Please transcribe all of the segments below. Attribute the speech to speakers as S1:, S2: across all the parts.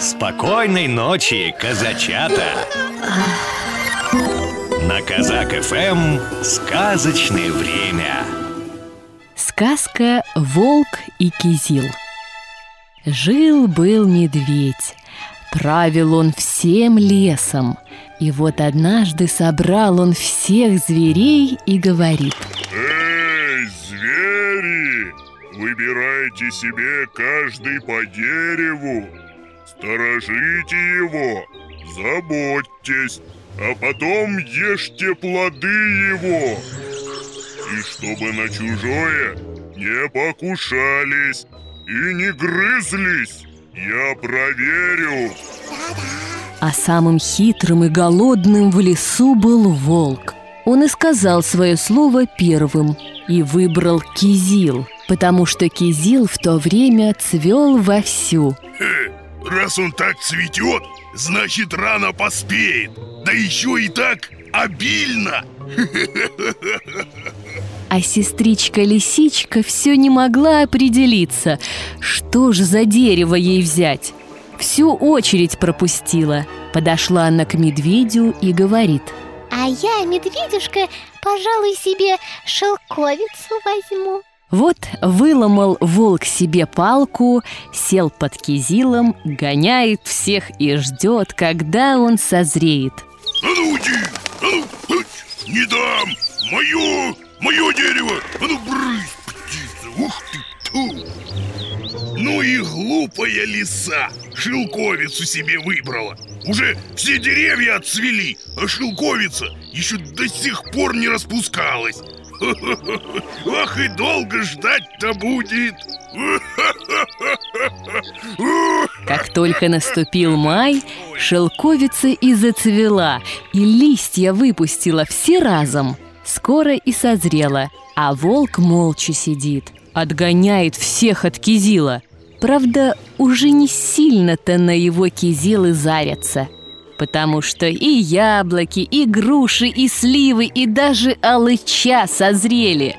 S1: Спокойной ночи, казачата! На Казак ФМ сказочное время.
S2: Сказка «Волк и кизил» Жил-был медведь Правил он всем лесом И вот однажды собрал он всех зверей и говорит
S3: Эй, звери! Выбирайте себе каждый по дереву Сторожите его, заботьтесь, а потом ешьте плоды его. И чтобы на чужое не покушались и не грызлись, я проверю.
S2: А самым хитрым и голодным в лесу был волк. Он и сказал свое слово первым и выбрал кизил, потому что кизил в то время цвел вовсю.
S3: Раз он так цветет, значит рано поспеет. Да еще и так обильно.
S2: А сестричка-лисичка все не могла определиться, что же за дерево ей взять. Всю очередь пропустила. Подошла она к медведю и говорит
S4: А я, медведюшка, пожалуй, себе шелковицу возьму
S2: Вот выломал волк себе палку, сел под кизилом, гоняет всех и ждет, когда он созреет
S3: А ну уйди! А ну, хыть! не дам! Мое! Мое дерево! А ну брысь, птица! Ух ты! Тьфу! Ну и глупая лиса! Шелковицу себе выбрала! Уже все деревья отцвели, а шелковица еще до сих пор не распускалась! Ах и долго ждать-то будет!
S2: Как только наступил май, шелковица и зацвела, и листья выпустила все разом. Скоро и созрела, а волк молча сидит, отгоняет всех от кизила. Правда, уже не сильно-то на его кизилы зарятся, потому что и яблоки, и груши, и сливы, и даже алыча созрели.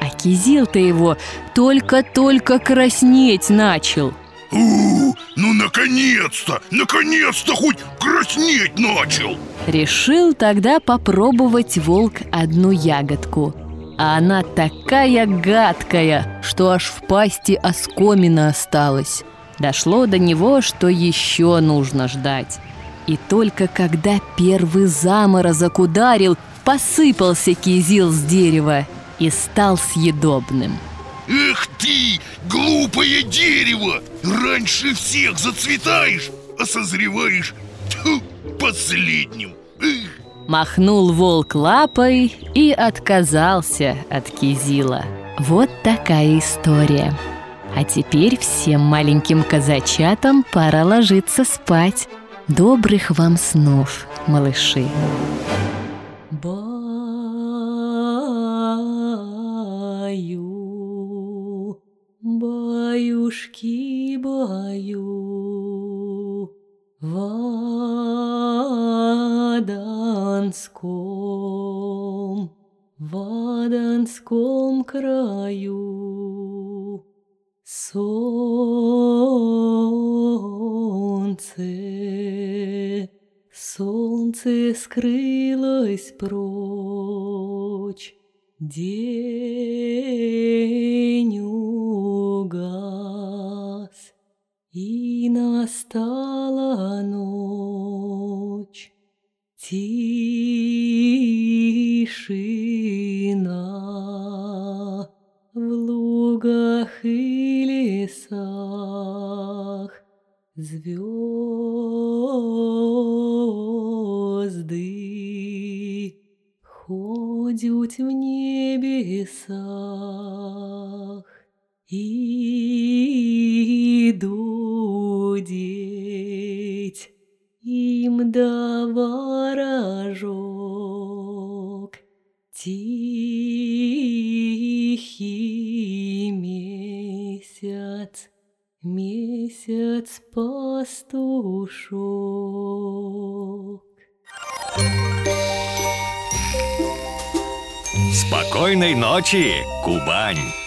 S2: А кизил-то его только-только краснеть начал –
S3: У, ну наконец-то! Наконец-то хоть краснеть начал!
S2: Решил тогда попробовать волк одну ягодку. А она такая гадкая, что аж в пасти оскомина осталась. Дошло до него, что еще нужно ждать. И только когда первый заморозок ударил, посыпался кизил с дерева и стал съедобным.
S3: Эх ты, глупое дерево! Раньше всех зацветаешь, а созреваешь тьфу, последним. Эх.
S2: Махнул волк лапой и отказался от кизила. Вот такая история. А теперь всем маленьким казачатам пора ложиться спать. Добрых вам снов, малыши. Баю, баюшки, баю, в Аданском, в Аданском краю солнце, солнце скрылось прочь, день угас, и настала ночь. Тишина в лугах и лесах Звезды ходят в небесах И дудеть им да ворожок Тихий месяц, месяц пастушок.
S1: Спокойной ночи, Кубань!